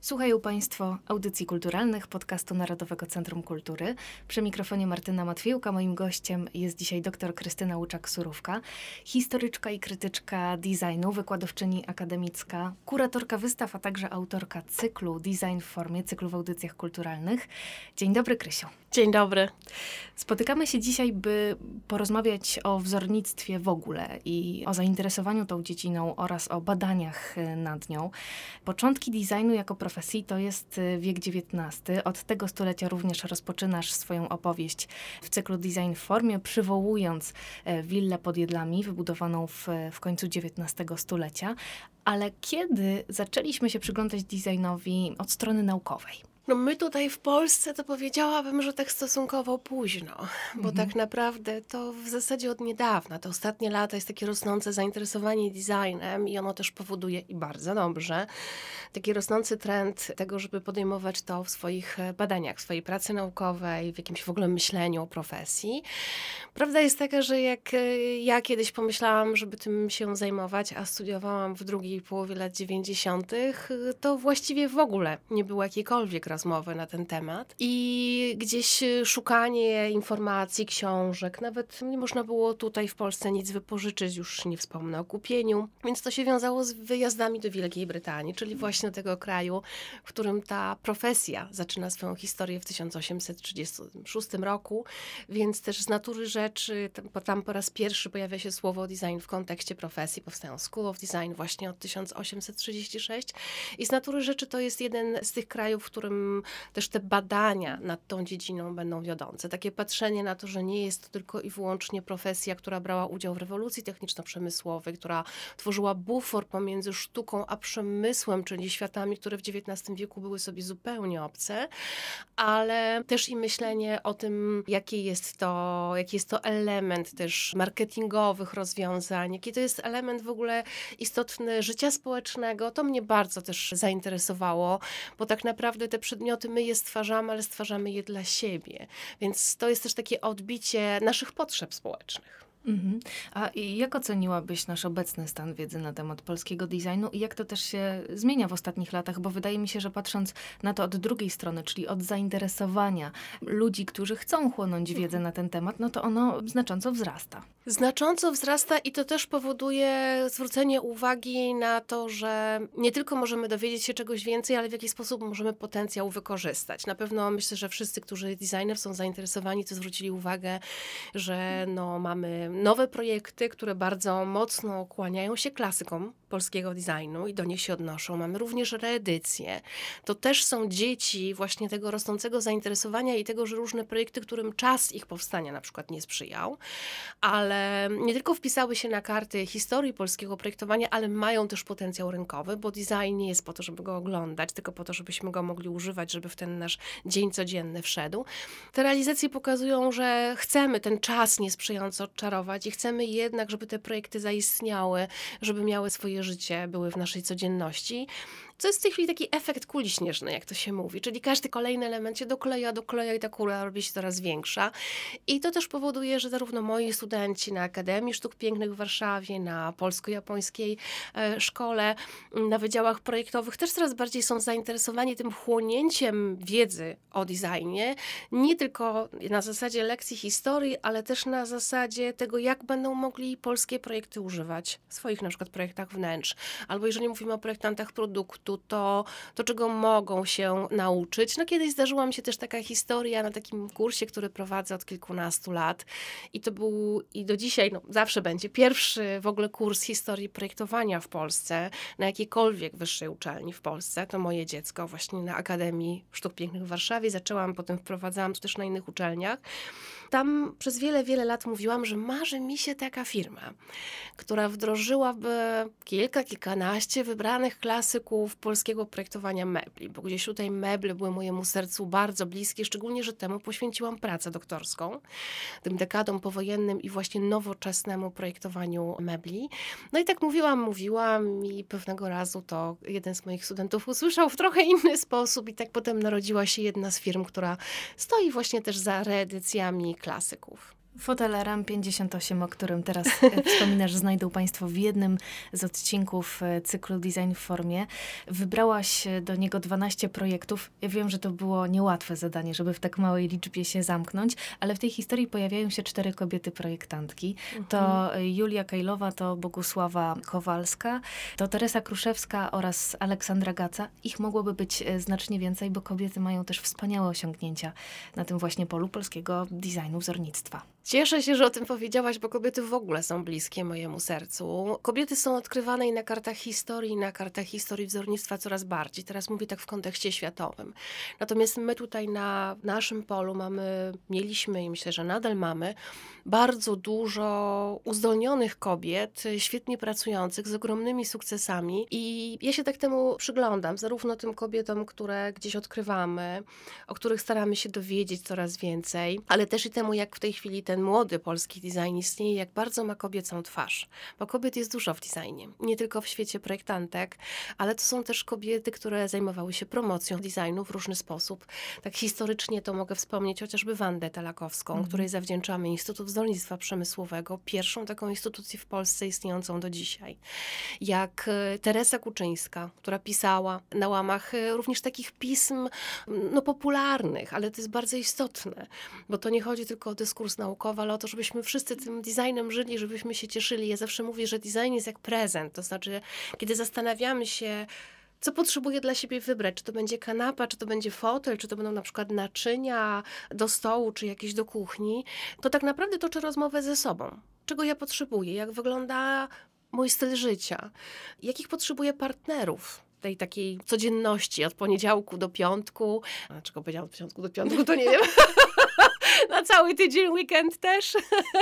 Słuchają Państwo audycji kulturalnych podcastu Narodowego Centrum Kultury. Przy mikrofonie Martyna Matwiejuka. Moim gościem jest dzisiaj dr Krystyna Łuczak-Surówka, historyczka i krytyczka designu, wykładowczyni akademicka, kuratorka wystaw, a także autorka cyklu Design w formie, cyklu w audycjach kulturalnych. Dzień dobry, Krysiu. Dzień dobry. Spotykamy się dzisiaj, by porozmawiać o wzornictwie w ogóle i o zainteresowaniu tą dziedziną oraz o badaniach nad nią. Początki designu jako profesji to jest wiek XIX. Od tego stulecia również rozpoczynasz swoją opowieść w cyklu Design w formie, przywołując e, willę pod Jedlami, wybudowaną w, w końcu XIX stulecia. Ale kiedy zaczęliśmy się przyglądać designowi od strony naukowej? No my tutaj w Polsce to powiedziałabym, że tak stosunkowo późno, bo mhm. tak naprawdę to w zasadzie od niedawna, te ostatnie lata jest takie rosnące zainteresowanie designem i ono też powoduje i bardzo dobrze taki rosnący trend tego, żeby podejmować to w swoich e, badaniach, w swojej pracy naukowej, w jakimś w ogóle myśleniu o profesji. Prawda jest taka, że jak e, ja kiedyś pomyślałam, żeby tym się zajmować, a studiowałam w drugiej połowie lat 90., to właściwie w ogóle nie było jakiejkolwiek rozmowy na ten temat. I gdzieś e, szukanie informacji, książek, nawet nie można było tutaj w Polsce nic wypożyczyć, już nie wspomnę o kupieniu. Więc to się wiązało z wyjazdami do Wielkiej Brytanii, czyli właśnie do tego kraju, w którym ta profesja zaczyna swoją historię w 1836 roku, więc też z natury rzeczy tam po raz pierwszy pojawia się słowo design w kontekście profesji, powstają School of Design właśnie od 1836 i z natury rzeczy to jest jeden z tych krajów, w którym też te badania nad tą dziedziną będą wiodące. Takie patrzenie na to, że nie jest to tylko i wyłącznie profesja, która brała udział w rewolucji techniczno-przemysłowej, która tworzyła bufor pomiędzy sztuką a przemysłem, czyli światami, które w XIX wieku były sobie zupełnie obce, ale też i myślenie o tym, jaki jest to, jaki jest to element też marketingowych rozwiązań, jaki to jest element w ogóle istotny życia społecznego, to mnie bardzo też zainteresowało, bo tak naprawdę te przedmioty my je stwarzamy, ale stwarzamy je dla siebie. Więc to jest też takie odbicie naszych potrzeb społecznych. Mhm. A jak oceniłabyś nasz obecny stan wiedzy na temat polskiego designu i jak to też się zmienia w ostatnich latach? Bo wydaje mi się, że patrząc na to od drugiej strony, czyli od zainteresowania ludzi, którzy chcą chłonąć wiedzę na ten temat, no to ono znacząco wzrasta. Znacząco wzrasta i to też powoduje zwrócenie uwagi na to, że nie tylko możemy dowiedzieć się czegoś więcej, ale w jaki sposób możemy potencjał wykorzystać. Na pewno myślę, że wszyscy, którzy designer są zainteresowani, to zwrócili uwagę, że no, mamy nowe projekty, które bardzo mocno kłaniają się klasykom polskiego designu i do nich się odnoszą. Mamy również reedycje. To też są dzieci właśnie tego rosnącego zainteresowania i tego, że różne projekty, którym czas ich powstania na przykład nie sprzyjał, ale nie tylko wpisały się na karty historii polskiego projektowania, ale mają też potencjał rynkowy, bo design nie jest po to, żeby go oglądać, tylko po to, żebyśmy go mogli używać, żeby w ten nasz dzień codzienny wszedł. Te realizacje pokazują, że chcemy ten czas niesprzyjająco odczarować i chcemy jednak, żeby te projekty zaistniały, żeby miały swoje życie były w naszej codzienności. Co jest w tej chwili taki efekt kuli śnieżnej, jak to się mówi, czyli każdy kolejny element się dokleja, dokleja i ta kula robi się coraz większa. I to też powoduje, że zarówno moi studenci na Akademii Sztuk Pięknych w Warszawie, na polsko-japońskiej e, szkole, na wydziałach projektowych też coraz bardziej są zainteresowani tym chłonięciem wiedzy o designie, nie tylko na zasadzie lekcji historii, ale też na zasadzie tego, jak będą mogli polskie projekty używać w swoich na przykład projektach wnętrz, albo jeżeli mówimy o projektantach produktu, to, to czego mogą się nauczyć. No kiedyś zdarzyła mi się też taka historia na takim kursie, który prowadzę od kilkunastu lat i to był i do dzisiaj no, zawsze będzie pierwszy w ogóle kurs historii projektowania w Polsce na jakiejkolwiek wyższej uczelni w Polsce. To moje dziecko właśnie na Akademii Sztuk Pięknych w Warszawie. Zaczęłam, potem wprowadzałam to też na innych uczelniach. Tam przez wiele, wiele lat mówiłam, że marzy mi się taka firma, która wdrożyłaby kilka, kilkanaście wybranych klasyków polskiego projektowania mebli, bo gdzieś tutaj meble były mojemu sercu bardzo bliskie, szczególnie, że temu poświęciłam pracę doktorską, tym dekadom powojennym i właśnie nowoczesnemu projektowaniu mebli. No i tak mówiłam, mówiłam i pewnego razu to jeden z moich studentów usłyszał w trochę inny sposób i tak potem narodziła się jedna z firm, która stoi właśnie też za reedycjami klasyków. Fotel RM58, o którym teraz e, wspominasz, znajdą Państwo w jednym z odcinków e, cyklu Design w formie. Wybrałaś e, do niego 12 projektów. Ja wiem, że to było niełatwe zadanie, żeby w tak małej liczbie się zamknąć, ale w tej historii pojawiają się cztery kobiety projektantki. Mhm. To Julia Kejlowa, to Bogusława Kowalska, to Teresa Kruszewska oraz Aleksandra Gaca. Ich mogłoby być znacznie więcej, bo kobiety mają też wspaniałe osiągnięcia na tym właśnie polu polskiego designu wzornictwa. Cieszę się, że o tym powiedziałaś, bo kobiety w ogóle są bliskie mojemu sercu. Kobiety są odkrywane i na kartach historii, i na kartach historii wzornictwa coraz bardziej. Teraz mówię tak w kontekście światowym. Natomiast my tutaj na naszym polu mamy, mieliśmy i myślę, że nadal mamy bardzo dużo uzdolnionych kobiet, świetnie pracujących, z ogromnymi sukcesami. I ja się tak temu przyglądam, zarówno tym kobietom, które gdzieś odkrywamy, o których staramy się dowiedzieć coraz więcej, ale też i temu, jak w tej chwili ten młody polski design istnieje, jak bardzo ma kobiecą twarz. Bo kobiet jest dużo w designie, nie tylko w świecie projektantek, ale to są też kobiety, które zajmowały się promocją designu w różny sposób. Tak historycznie to mogę wspomnieć chociażby Wandę Telakowską, mm. której zawdzięczamy Instytut Wzornictwa Przemysłowego, pierwszą taką instytucję w Polsce istniejącą do dzisiaj. Jak e, Teresa Kuczyńska, która pisała na łamach e, również takich pism no, popularnych, ale to jest bardzo istotne, bo to nie chodzi tylko o dyskurs naukowy, ale o to, żebyśmy wszyscy tym designem żyli, żebyśmy się cieszyli. Ja zawsze mówię, że design jest jak prezent, to znaczy, kiedy zastanawiamy się, co potrzebuję dla siebie wybrać. Czy to będzie kanapa, czy to będzie fotel, czy to będą na przykład naczynia do stołu, czy jakieś do kuchni, to tak naprawdę toczę rozmowę ze sobą. Czego ja potrzebuję, jak wygląda mój styl życia, jakich potrzebuję partnerów tej takiej codzienności od poniedziałku do piątku. A czego powiedziałam od poniedziałku do piątku, to nie wiem. na cały tydzień, weekend też.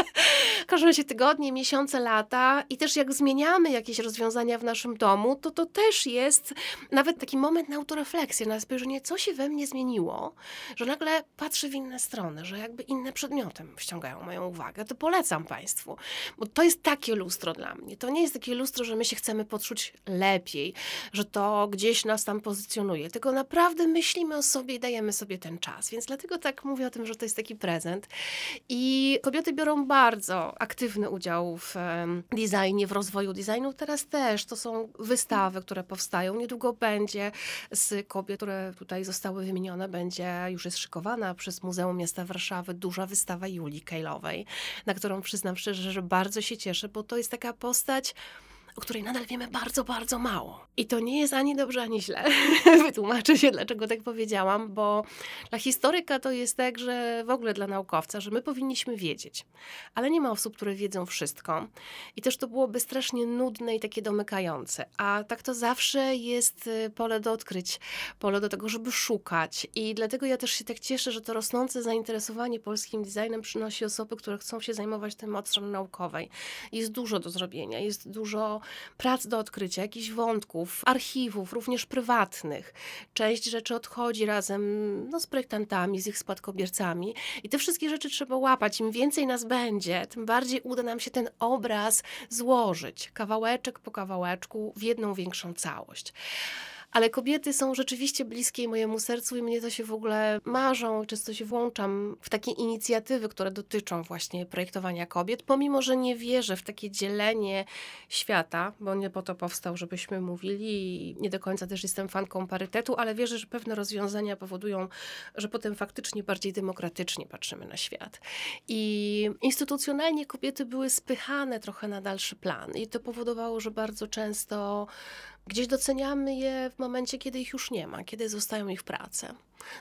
każdym razie tygodnie, miesiące, lata i też jak zmieniamy jakieś rozwiązania w naszym domu, to to też jest nawet taki moment na autorefleksję, na spojrzenie, co się we mnie zmieniło, że nagle patrzę w inne strony, że jakby inne przedmioty ściągają moją uwagę. To polecam Państwu, bo to jest takie lustro dla mnie. To nie jest takie lustro, że my się chcemy poczuć lepiej, że to gdzieś nas tam pozycjonuje, tylko naprawdę myślimy o sobie i dajemy sobie ten czas. Więc dlatego tak mówię o tym, że to jest taki prezent. I kobiety biorą bardzo aktywny udział w designie, w rozwoju designu. Teraz też to są wystawy, które powstają. Niedługo będzie z kobiet, które tutaj zostały wymienione, będzie już jest szykowana przez Muzeum Miasta Warszawy duża wystawa Julii Kejlowej, na którą przyznam szczerze, że bardzo się cieszę, bo to jest taka postać, o której nadal wiemy bardzo, bardzo mało. I to nie jest ani dobrze, ani źle. Wytłumaczę się, dlaczego tak powiedziałam, bo dla historyka to jest tak, że w ogóle dla naukowca, że my powinniśmy wiedzieć, ale nie ma osób, które wiedzą wszystko. I też to byłoby strasznie nudne i takie domykające. A tak to zawsze jest y, pole do odkryć, pole do tego, żeby szukać. I dlatego ja też się tak cieszę, że to rosnące zainteresowanie polskim designem przynosi osoby, które chcą się zajmować tym od strony naukowej. Jest dużo do zrobienia, jest dużo prac do odkrycia, jakichś wątków, archiwów, również prywatnych. Część rzeczy odchodzi razem no, z projektantami, z ich spadkobiercami i te wszystkie rzeczy trzeba łapać. Im więcej nas będzie, tym bardziej uda nam się ten obraz złożyć, kawałeczek po kawałeczku, w jedną większą całość ale kobiety są rzeczywiście bliskie mojemu sercu i mnie to się w ogóle marzą. Często się włączam w takie inicjatywy, które dotyczą właśnie projektowania kobiet, pomimo, że nie wierzę w takie dzielenie świata, bo nie po to powstał, żebyśmy mówili nie do końca też jestem fanką parytetu, ale wierzę, że pewne rozwiązania powodują, że potem faktycznie bardziej demokratycznie patrzymy na świat. I instytucjonalnie kobiety były spychane trochę na dalszy plan i to powodowało, że bardzo często Gdzieś doceniamy je w momencie, kiedy ich już nie ma, kiedy zostają ich prace.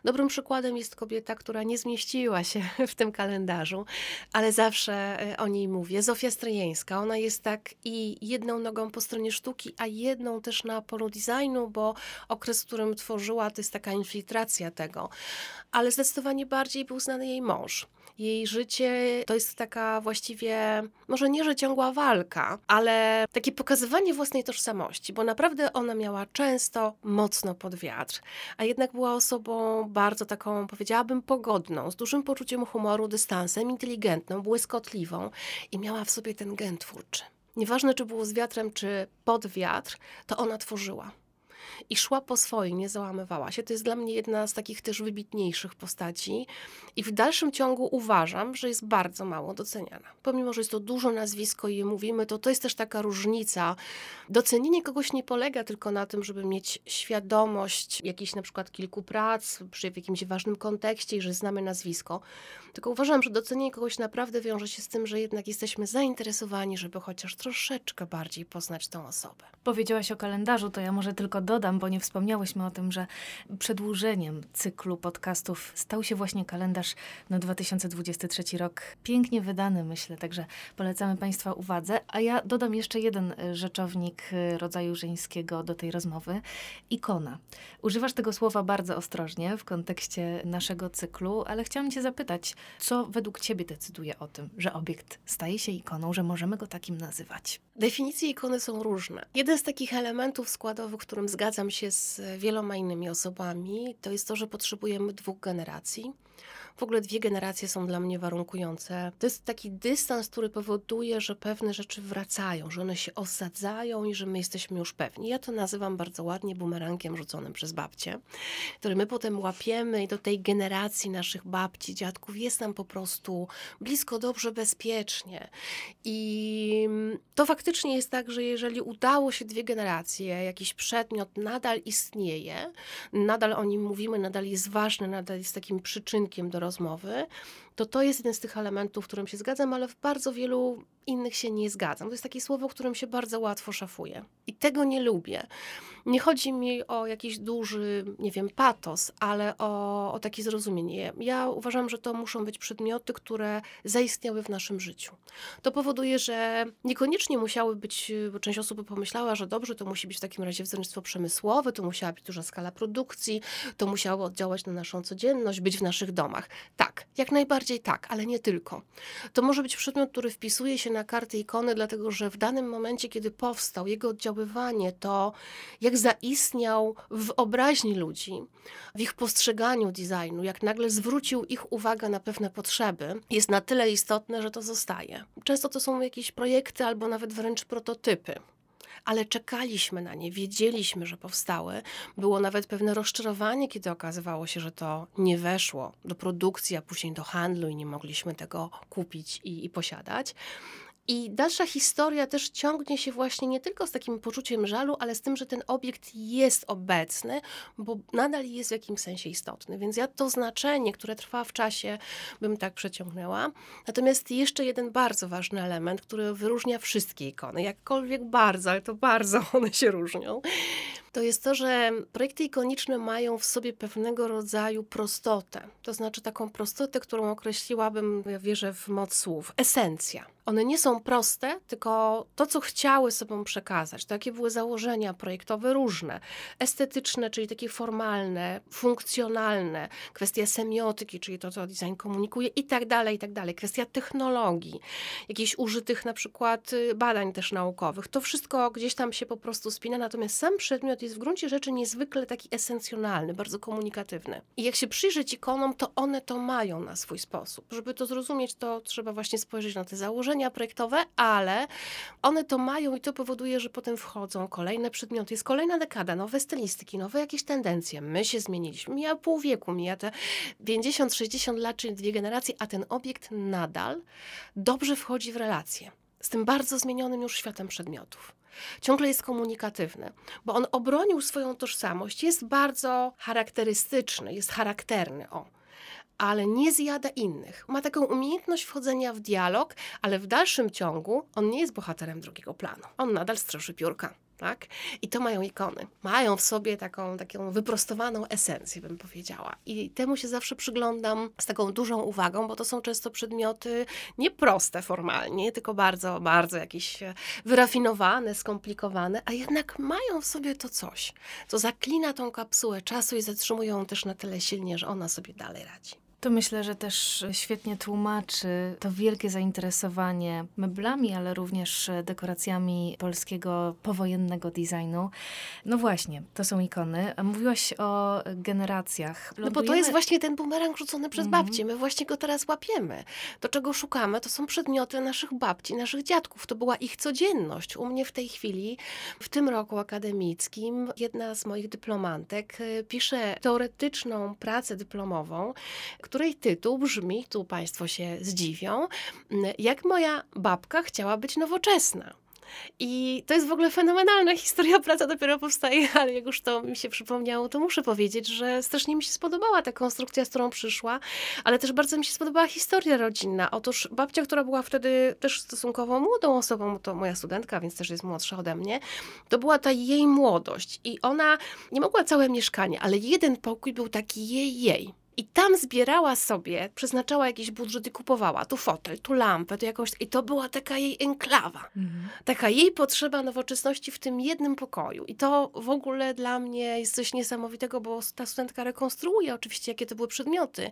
Dobrym przykładem jest kobieta, która nie zmieściła się w tym kalendarzu, ale zawsze e, o niej mówię. Zofia Stryjeńska. Ona jest tak i jedną nogą po stronie sztuki, a jedną też na polu designu, bo okres, w którym tworzyła, to jest taka infiltracja tego. Ale zdecydowanie bardziej był znany jej mąż. Jej życie to jest taka właściwie, może nie, że ciągła walka, ale takie pokazywanie własnej tożsamości, bo naprawdę ona miała często mocno pod wiatr, a jednak była osobą bardzo taką, powiedziałabym, pogodną, z dużym poczuciem humoru, dystansem, inteligentną, błyskotliwą i miała w sobie ten gen twórczy. Nieważne, czy było z wiatrem, czy pod wiatr, to ona tworzyła. I szła po swojej, nie załamywała się. To jest dla mnie jedna z takich też wybitniejszych postaci i w dalszym ciągu uważam, że jest bardzo mało doceniana. Pomimo, że jest to dużo nazwisko i je mówimy, to to jest też taka różnica. Docenienie kogoś nie polega tylko na tym, żeby mieć świadomość jakichś na przykład kilku prac, przy jakimś ważnym kontekście i że znamy nazwisko. Tylko uważam, że docenienie kogoś naprawdę wiąże się z tym, że jednak jesteśmy zainteresowani, żeby chociaż troszeczkę bardziej poznać tą osobę. Powiedziałaś o kalendarzu, to ja może tylko dodam, bo nie wspomniałyśmy o tym, że przedłużeniem cyklu podcastów stał się właśnie kalendarz na 2023 rok. Pięknie wydany, myślę, także polecamy Państwa uwadze. A ja dodam jeszcze jeden e, rzeczownik e, rodzaju żeńskiego do tej rozmowy. Ikona. Używasz tego słowa bardzo ostrożnie w kontekście naszego cyklu, ale chciałam Cię zapytać, co według Ciebie decyduje o tym, że obiekt staje się ikoną, że możemy go takim nazywać? Definicje ikony są różne. Jeden z takich elementów składowych, którym zgadzam się z wieloma innymi osobami, to jest to, że potrzebujemy dwóch generacji. W ogóle dwie generacje są dla mnie warunkujące. To jest taki dystans, który powoduje, że pewne rzeczy wracają, że one się osadzają i że my jesteśmy już pewni. Ja to nazywam bardzo ładnie bumerangiem rzuconym przez babcię, który my potem łapiemy i do tej generacji naszych babci, dziadków jest nam po prostu blisko, dobrze, bezpiecznie. I to faktycznie jest tak, że jeżeli udało się dwie generacje, jakiś przedmiot nadal istnieje, nadal o nim mówimy, nadal jest ważny, nadal jest takim do rozmowy, to to jest jeden z tych elementów, w którym się zgadzam, ale w bardzo wielu innych się nie zgadzam. To jest takie słowo, którym się bardzo łatwo szafuje. I tego nie lubię. Nie chodzi mi o jakiś duży, nie wiem, patos, ale o, o takie zrozumienie. Ja uważam, że to muszą być przedmioty, które zaistniały w naszym życiu. To powoduje, że niekoniecznie musiały być, bo część osób pomyślała, że dobrze, to musi być w takim razie wzornictwo przemysłowe, to musiała być duża skala produkcji, to musiało oddziałać na naszą codzienność, być w naszych domach. Tak, jak najbardziej tak, ale nie tylko. To może być przedmiot, który wpisuje się na karty ikony, dlatego że w danym momencie, kiedy powstał, jego oddziaływanie, to jak zaistniał w obraźni ludzi, w ich postrzeganiu designu, jak nagle zwrócił ich uwagę na pewne potrzeby, jest na tyle istotne, że to zostaje. Często to są jakieś projekty albo nawet wręcz prototypy ale czekaliśmy na nie, wiedzieliśmy, że powstały. Było nawet pewne rozczarowanie, kiedy okazywało się, że to nie weszło do produkcji, a później do handlu i nie mogliśmy tego kupić i, i posiadać. I dalsza historia też ciągnie się właśnie nie tylko z takim poczuciem żalu, ale z tym, że ten obiekt jest obecny, bo nadal jest w jakimś sensie istotny. Więc ja to znaczenie, które trwa w czasie, bym tak przeciągnęła. Natomiast jeszcze jeden bardzo ważny element, który wyróżnia wszystkie ikony, jakkolwiek bardzo, ale to bardzo one się różnią to jest to, że projekty ikoniczne mają w sobie pewnego rodzaju prostotę. To znaczy taką prostotę, którą określiłabym, ja wierzę w moc słów, esencja. One nie są proste, tylko to, co chciały sobą przekazać, to jakie były założenia projektowe różne, estetyczne, czyli takie formalne, funkcjonalne, kwestia semiotyki, czyli to, co design komunikuje i tak dalej, i tak dalej, kwestia technologii, jakichś użytych na przykład y, badań też naukowych. To wszystko gdzieś tam się po prostu spina, natomiast sam przedmiot jest w gruncie rzeczy niezwykle taki esencjonalny, bardzo komunikatywny. I jak się przyjrzeć ikonom, to one to mają na swój sposób. Żeby to zrozumieć, to trzeba właśnie spojrzeć na te założenia projektowe, ale one to mają i to powoduje, że potem wchodzą kolejne przedmioty. Jest kolejna dekada, nowe stylistyki, nowe jakieś tendencje. My się zmieniliśmy. Mija pół wieku, mija te 50-60 lat, czyli dwie generacje, a ten obiekt nadal dobrze wchodzi w relacje z tym bardzo zmienionym już światem przedmiotów ciągle jest komunikatywny, bo on obronił swoją tożsamość, jest bardzo charakterystyczny, jest charakterny. O ale nie zjada innych. Ma taką umiejętność wchodzenia w dialog, ale w dalszym ciągu on nie jest bohaterem drugiego planu. On nadal stroszy piórka. Tak? I to mają ikony. Mają w sobie taką, taką wyprostowaną esencję, bym powiedziała. I temu się zawsze przyglądam z taką dużą uwagą, bo to są często przedmioty nieproste formalnie, tylko bardzo, bardzo jakieś wyrafinowane, skomplikowane, a jednak mają w sobie to coś, co zaklina tą kapsułę czasu i zatrzymują ją też na tyle silnie, że ona sobie dalej radzi To myślę, że też świetnie tłumaczy to wielkie zainteresowanie meblami, ale również dekoracjami polskiego powojennego designu. No właśnie, to są ikony. Mówiłaś o generacjach. Lądujemy... No bo to jest właśnie ten bumerang rzucony przez mm -hmm. babci. My właśnie go teraz łapiemy. To, czego szukamy, to są przedmioty naszych babci, naszych dziadków. To była ich codzienność. U mnie w tej chwili, w tym roku akademickim, jedna z moich dyplomantek e, pisze teoretyczną pracę dyplomową, której tytuł brzmi, tu Państwo się zdziwią, jak moja babka chciała być nowoczesna. I to jest w ogóle fenomenalna historia, praca dopiero powstaje, ale jak już to mi się przypomniało, to muszę powiedzieć, że strasznie mi się spodobała ta konstrukcja, z którą przyszła, ale też bardzo mi się spodobała historia rodzinna. Otóż babcia, która była wtedy też stosunkowo młodą osobą, to moja studentka, więc też jest młodsza ode mnie, to była ta jej młodość i ona nie mogła całe mieszkanie, ale jeden pokój był taki jej, jej. I tam zbierała sobie, przeznaczała jakiś budżet i kupowała tu fotel, tu lampę, tu jakąś. I to była taka jej enklawa. Mhm. Taka jej potrzeba nowoczesności w tym jednym pokoju. I to w ogóle dla mnie jest coś niesamowitego, bo ta studentka rekonstruuje oczywiście, jakie to były przedmioty,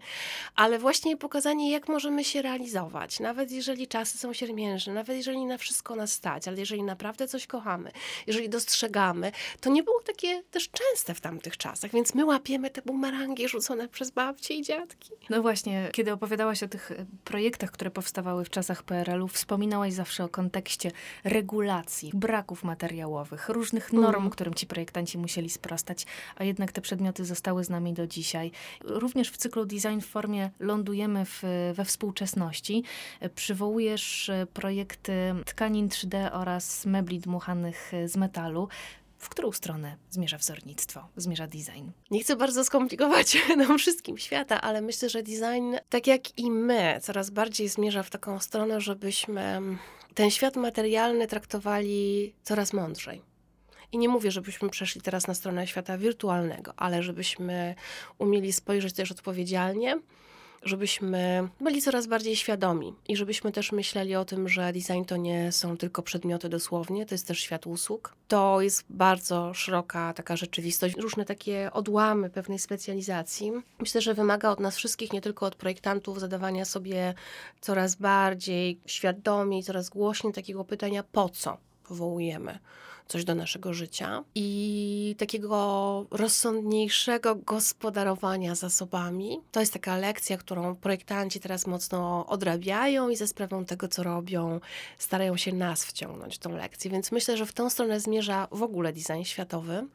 ale właśnie pokazanie, jak możemy się realizować. Nawet jeżeli czasy są siermiężne, nawet jeżeli na wszystko nas stać, ale jeżeli naprawdę coś kochamy, jeżeli dostrzegamy, to nie było takie też częste w tamtych czasach. Więc my łapiemy te bumerangi rzucone przez babcię babcie i dziadki. No właśnie, kiedy opowiadałaś o tych e, projektach, które powstawały w czasach PRL-u, wspominałaś zawsze o kontekście regulacji, braków materiałowych, różnych norm, mm. którym ci projektanci musieli sprostać, a jednak te przedmioty zostały z nami do dzisiaj. Również w cyklu Design w formie lądujemy w, we współczesności. E, przywołujesz e, projekty tkanin 3D oraz mebli dmuchanych z metalu w którą stronę zmierza wzornictwo, zmierza design? Nie chcę bardzo skomplikować nam wszystkim świata, ale myślę, że design, tak jak i my, coraz bardziej zmierza w taką stronę, żebyśmy ten świat materialny traktowali coraz mądrzej. I nie mówię, żebyśmy przeszli teraz na stronę świata wirtualnego, ale żebyśmy umieli spojrzeć też odpowiedzialnie żebyśmy byli coraz bardziej świadomi i żebyśmy też myśleli o tym, że design to nie są tylko przedmioty dosłownie, to jest też świat usług. To jest bardzo szeroka taka rzeczywistość, różne takie odłamy pewnej specjalizacji. Myślę, że wymaga od nas wszystkich, nie tylko od projektantów, zadawania sobie coraz bardziej świadomie coraz głośniej takiego pytania, po co powołujemy coś do naszego życia i takiego rozsądniejszego gospodarowania zasobami. To jest taka lekcja, którą projektanci teraz mocno odrabiają i ze sprawą tego, co robią, starają się nas wciągnąć w tą lekcję. Więc myślę, że w tą stronę zmierza w ogóle design światowy.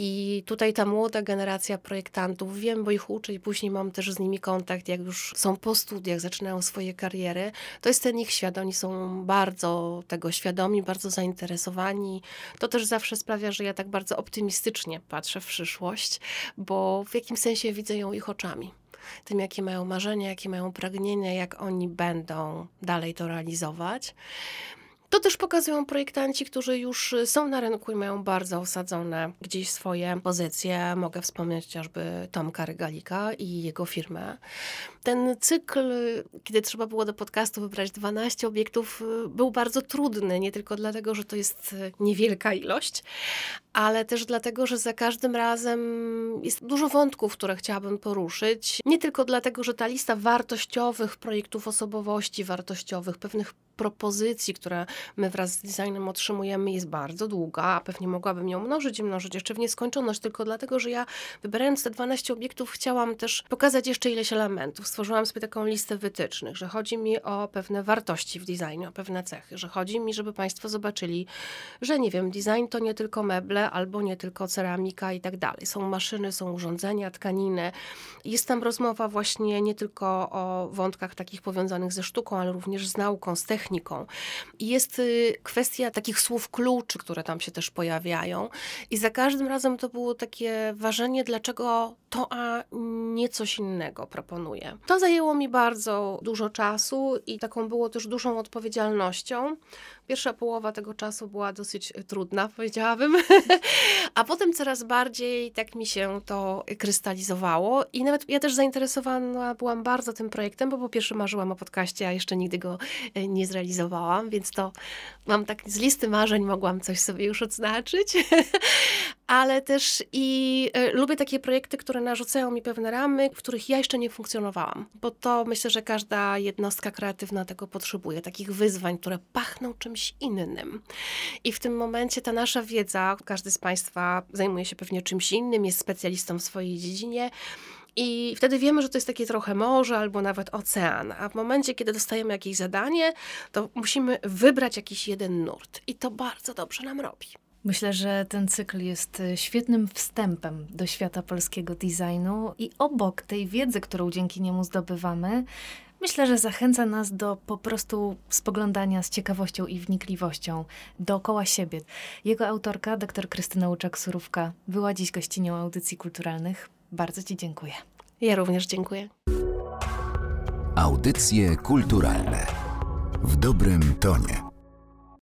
I tutaj ta młoda generacja projektantów, wiem, bo ich uczę i później mam też z nimi kontakt, jak już są po studiach, zaczynają swoje kariery, to jest ten ich świat. Oni są bardzo tego świadomi, bardzo zainteresowani. To też zawsze sprawia, że ja tak bardzo optymistycznie patrzę w przyszłość, bo w jakim sensie widzę ją ich oczami tym, jakie mają marzenia, jakie mają pragnienia, jak oni będą dalej to realizować. To też pokazują projektanci, którzy już są na rynku i mają bardzo osadzone gdzieś swoje pozycje. Mogę wspomnieć chociażby Tomka Regalika i jego firmę. Ten cykl, kiedy trzeba było do podcastu wybrać 12 obiektów, był bardzo trudny. Nie tylko dlatego, że to jest niewielka ilość, ale też dlatego, że za każdym razem jest dużo wątków, które chciałabym poruszyć. Nie tylko dlatego, że ta lista wartościowych projektów osobowości wartościowych, pewnych propozycji, które my wraz z designem otrzymujemy, jest bardzo długa, a pewnie mogłabym ją mnożyć i mnożyć jeszcze w nieskończoność, tylko dlatego, że ja wybierając te 12 obiektów, chciałam też pokazać jeszcze ileś elementów. Stworzyłam sobie taką listę wytycznych, że chodzi mi o pewne wartości w designie, o pewne cechy, że chodzi mi, żeby Państwo zobaczyli, że nie wiem, design to nie tylko meble, albo nie tylko ceramika i tak dalej. Są maszyny, są urządzenia, tkaniny. Jest tam rozmowa właśnie nie tylko o wątkach takich powiązanych ze sztuką, ale również z nauką, z techniką. I jest y, kwestia takich słów kluczy, które tam się też pojawiają. I za każdym razem to było takie ważenie, dlaczego to, a nie coś innego To zajęło mi bardzo dużo czasu i taką było też dużą odpowiedzialnością, Pierwsza połowa tego czasu była dosyć e, trudna, powiedziałabym, a potem coraz bardziej tak mi się to krystalizowało i nawet ja też zainteresowana byłam bardzo tym projektem, bo po pierwsze marzyłam o podcaście, a jeszcze nigdy go e, nie zrealizowałam, więc to mam tak z listy marzeń mogłam coś sobie już odznaczyć, ale też i y, lubię takie projekty, które narzucają mi pewne ramy, w których ja jeszcze nie funkcjonowałam, bo to myślę, że każda jednostka kreatywna tego potrzebuje, takich wyzwań, które pachną czymś innym. I w tym momencie ta nasza wiedza, każdy z Państwa zajmuje się pewnie czymś innym, jest specjalistą w swojej dziedzinie. I wtedy wiemy, że to jest takie trochę morze albo nawet ocean. A w momencie, kiedy dostajemy jakieś zadanie, to musimy wybrać jakiś jeden nurt. I to bardzo dobrze nam robi. Myślę, że ten cykl jest e, świetnym wstępem do świata polskiego designu i obok tej wiedzy, którą dzięki niemu zdobywamy, myślę, że zachęca nas do po prostu spoglądania z ciekawością i wnikliwością dookoła siebie. Jego autorka, dr Krystyna Łuczak-Surówka, była dziś gościnią audycji kulturalnych. Bardzo Ci dziękuję. Ja również dziękuję. Audycje kulturalne w dobrym tonie.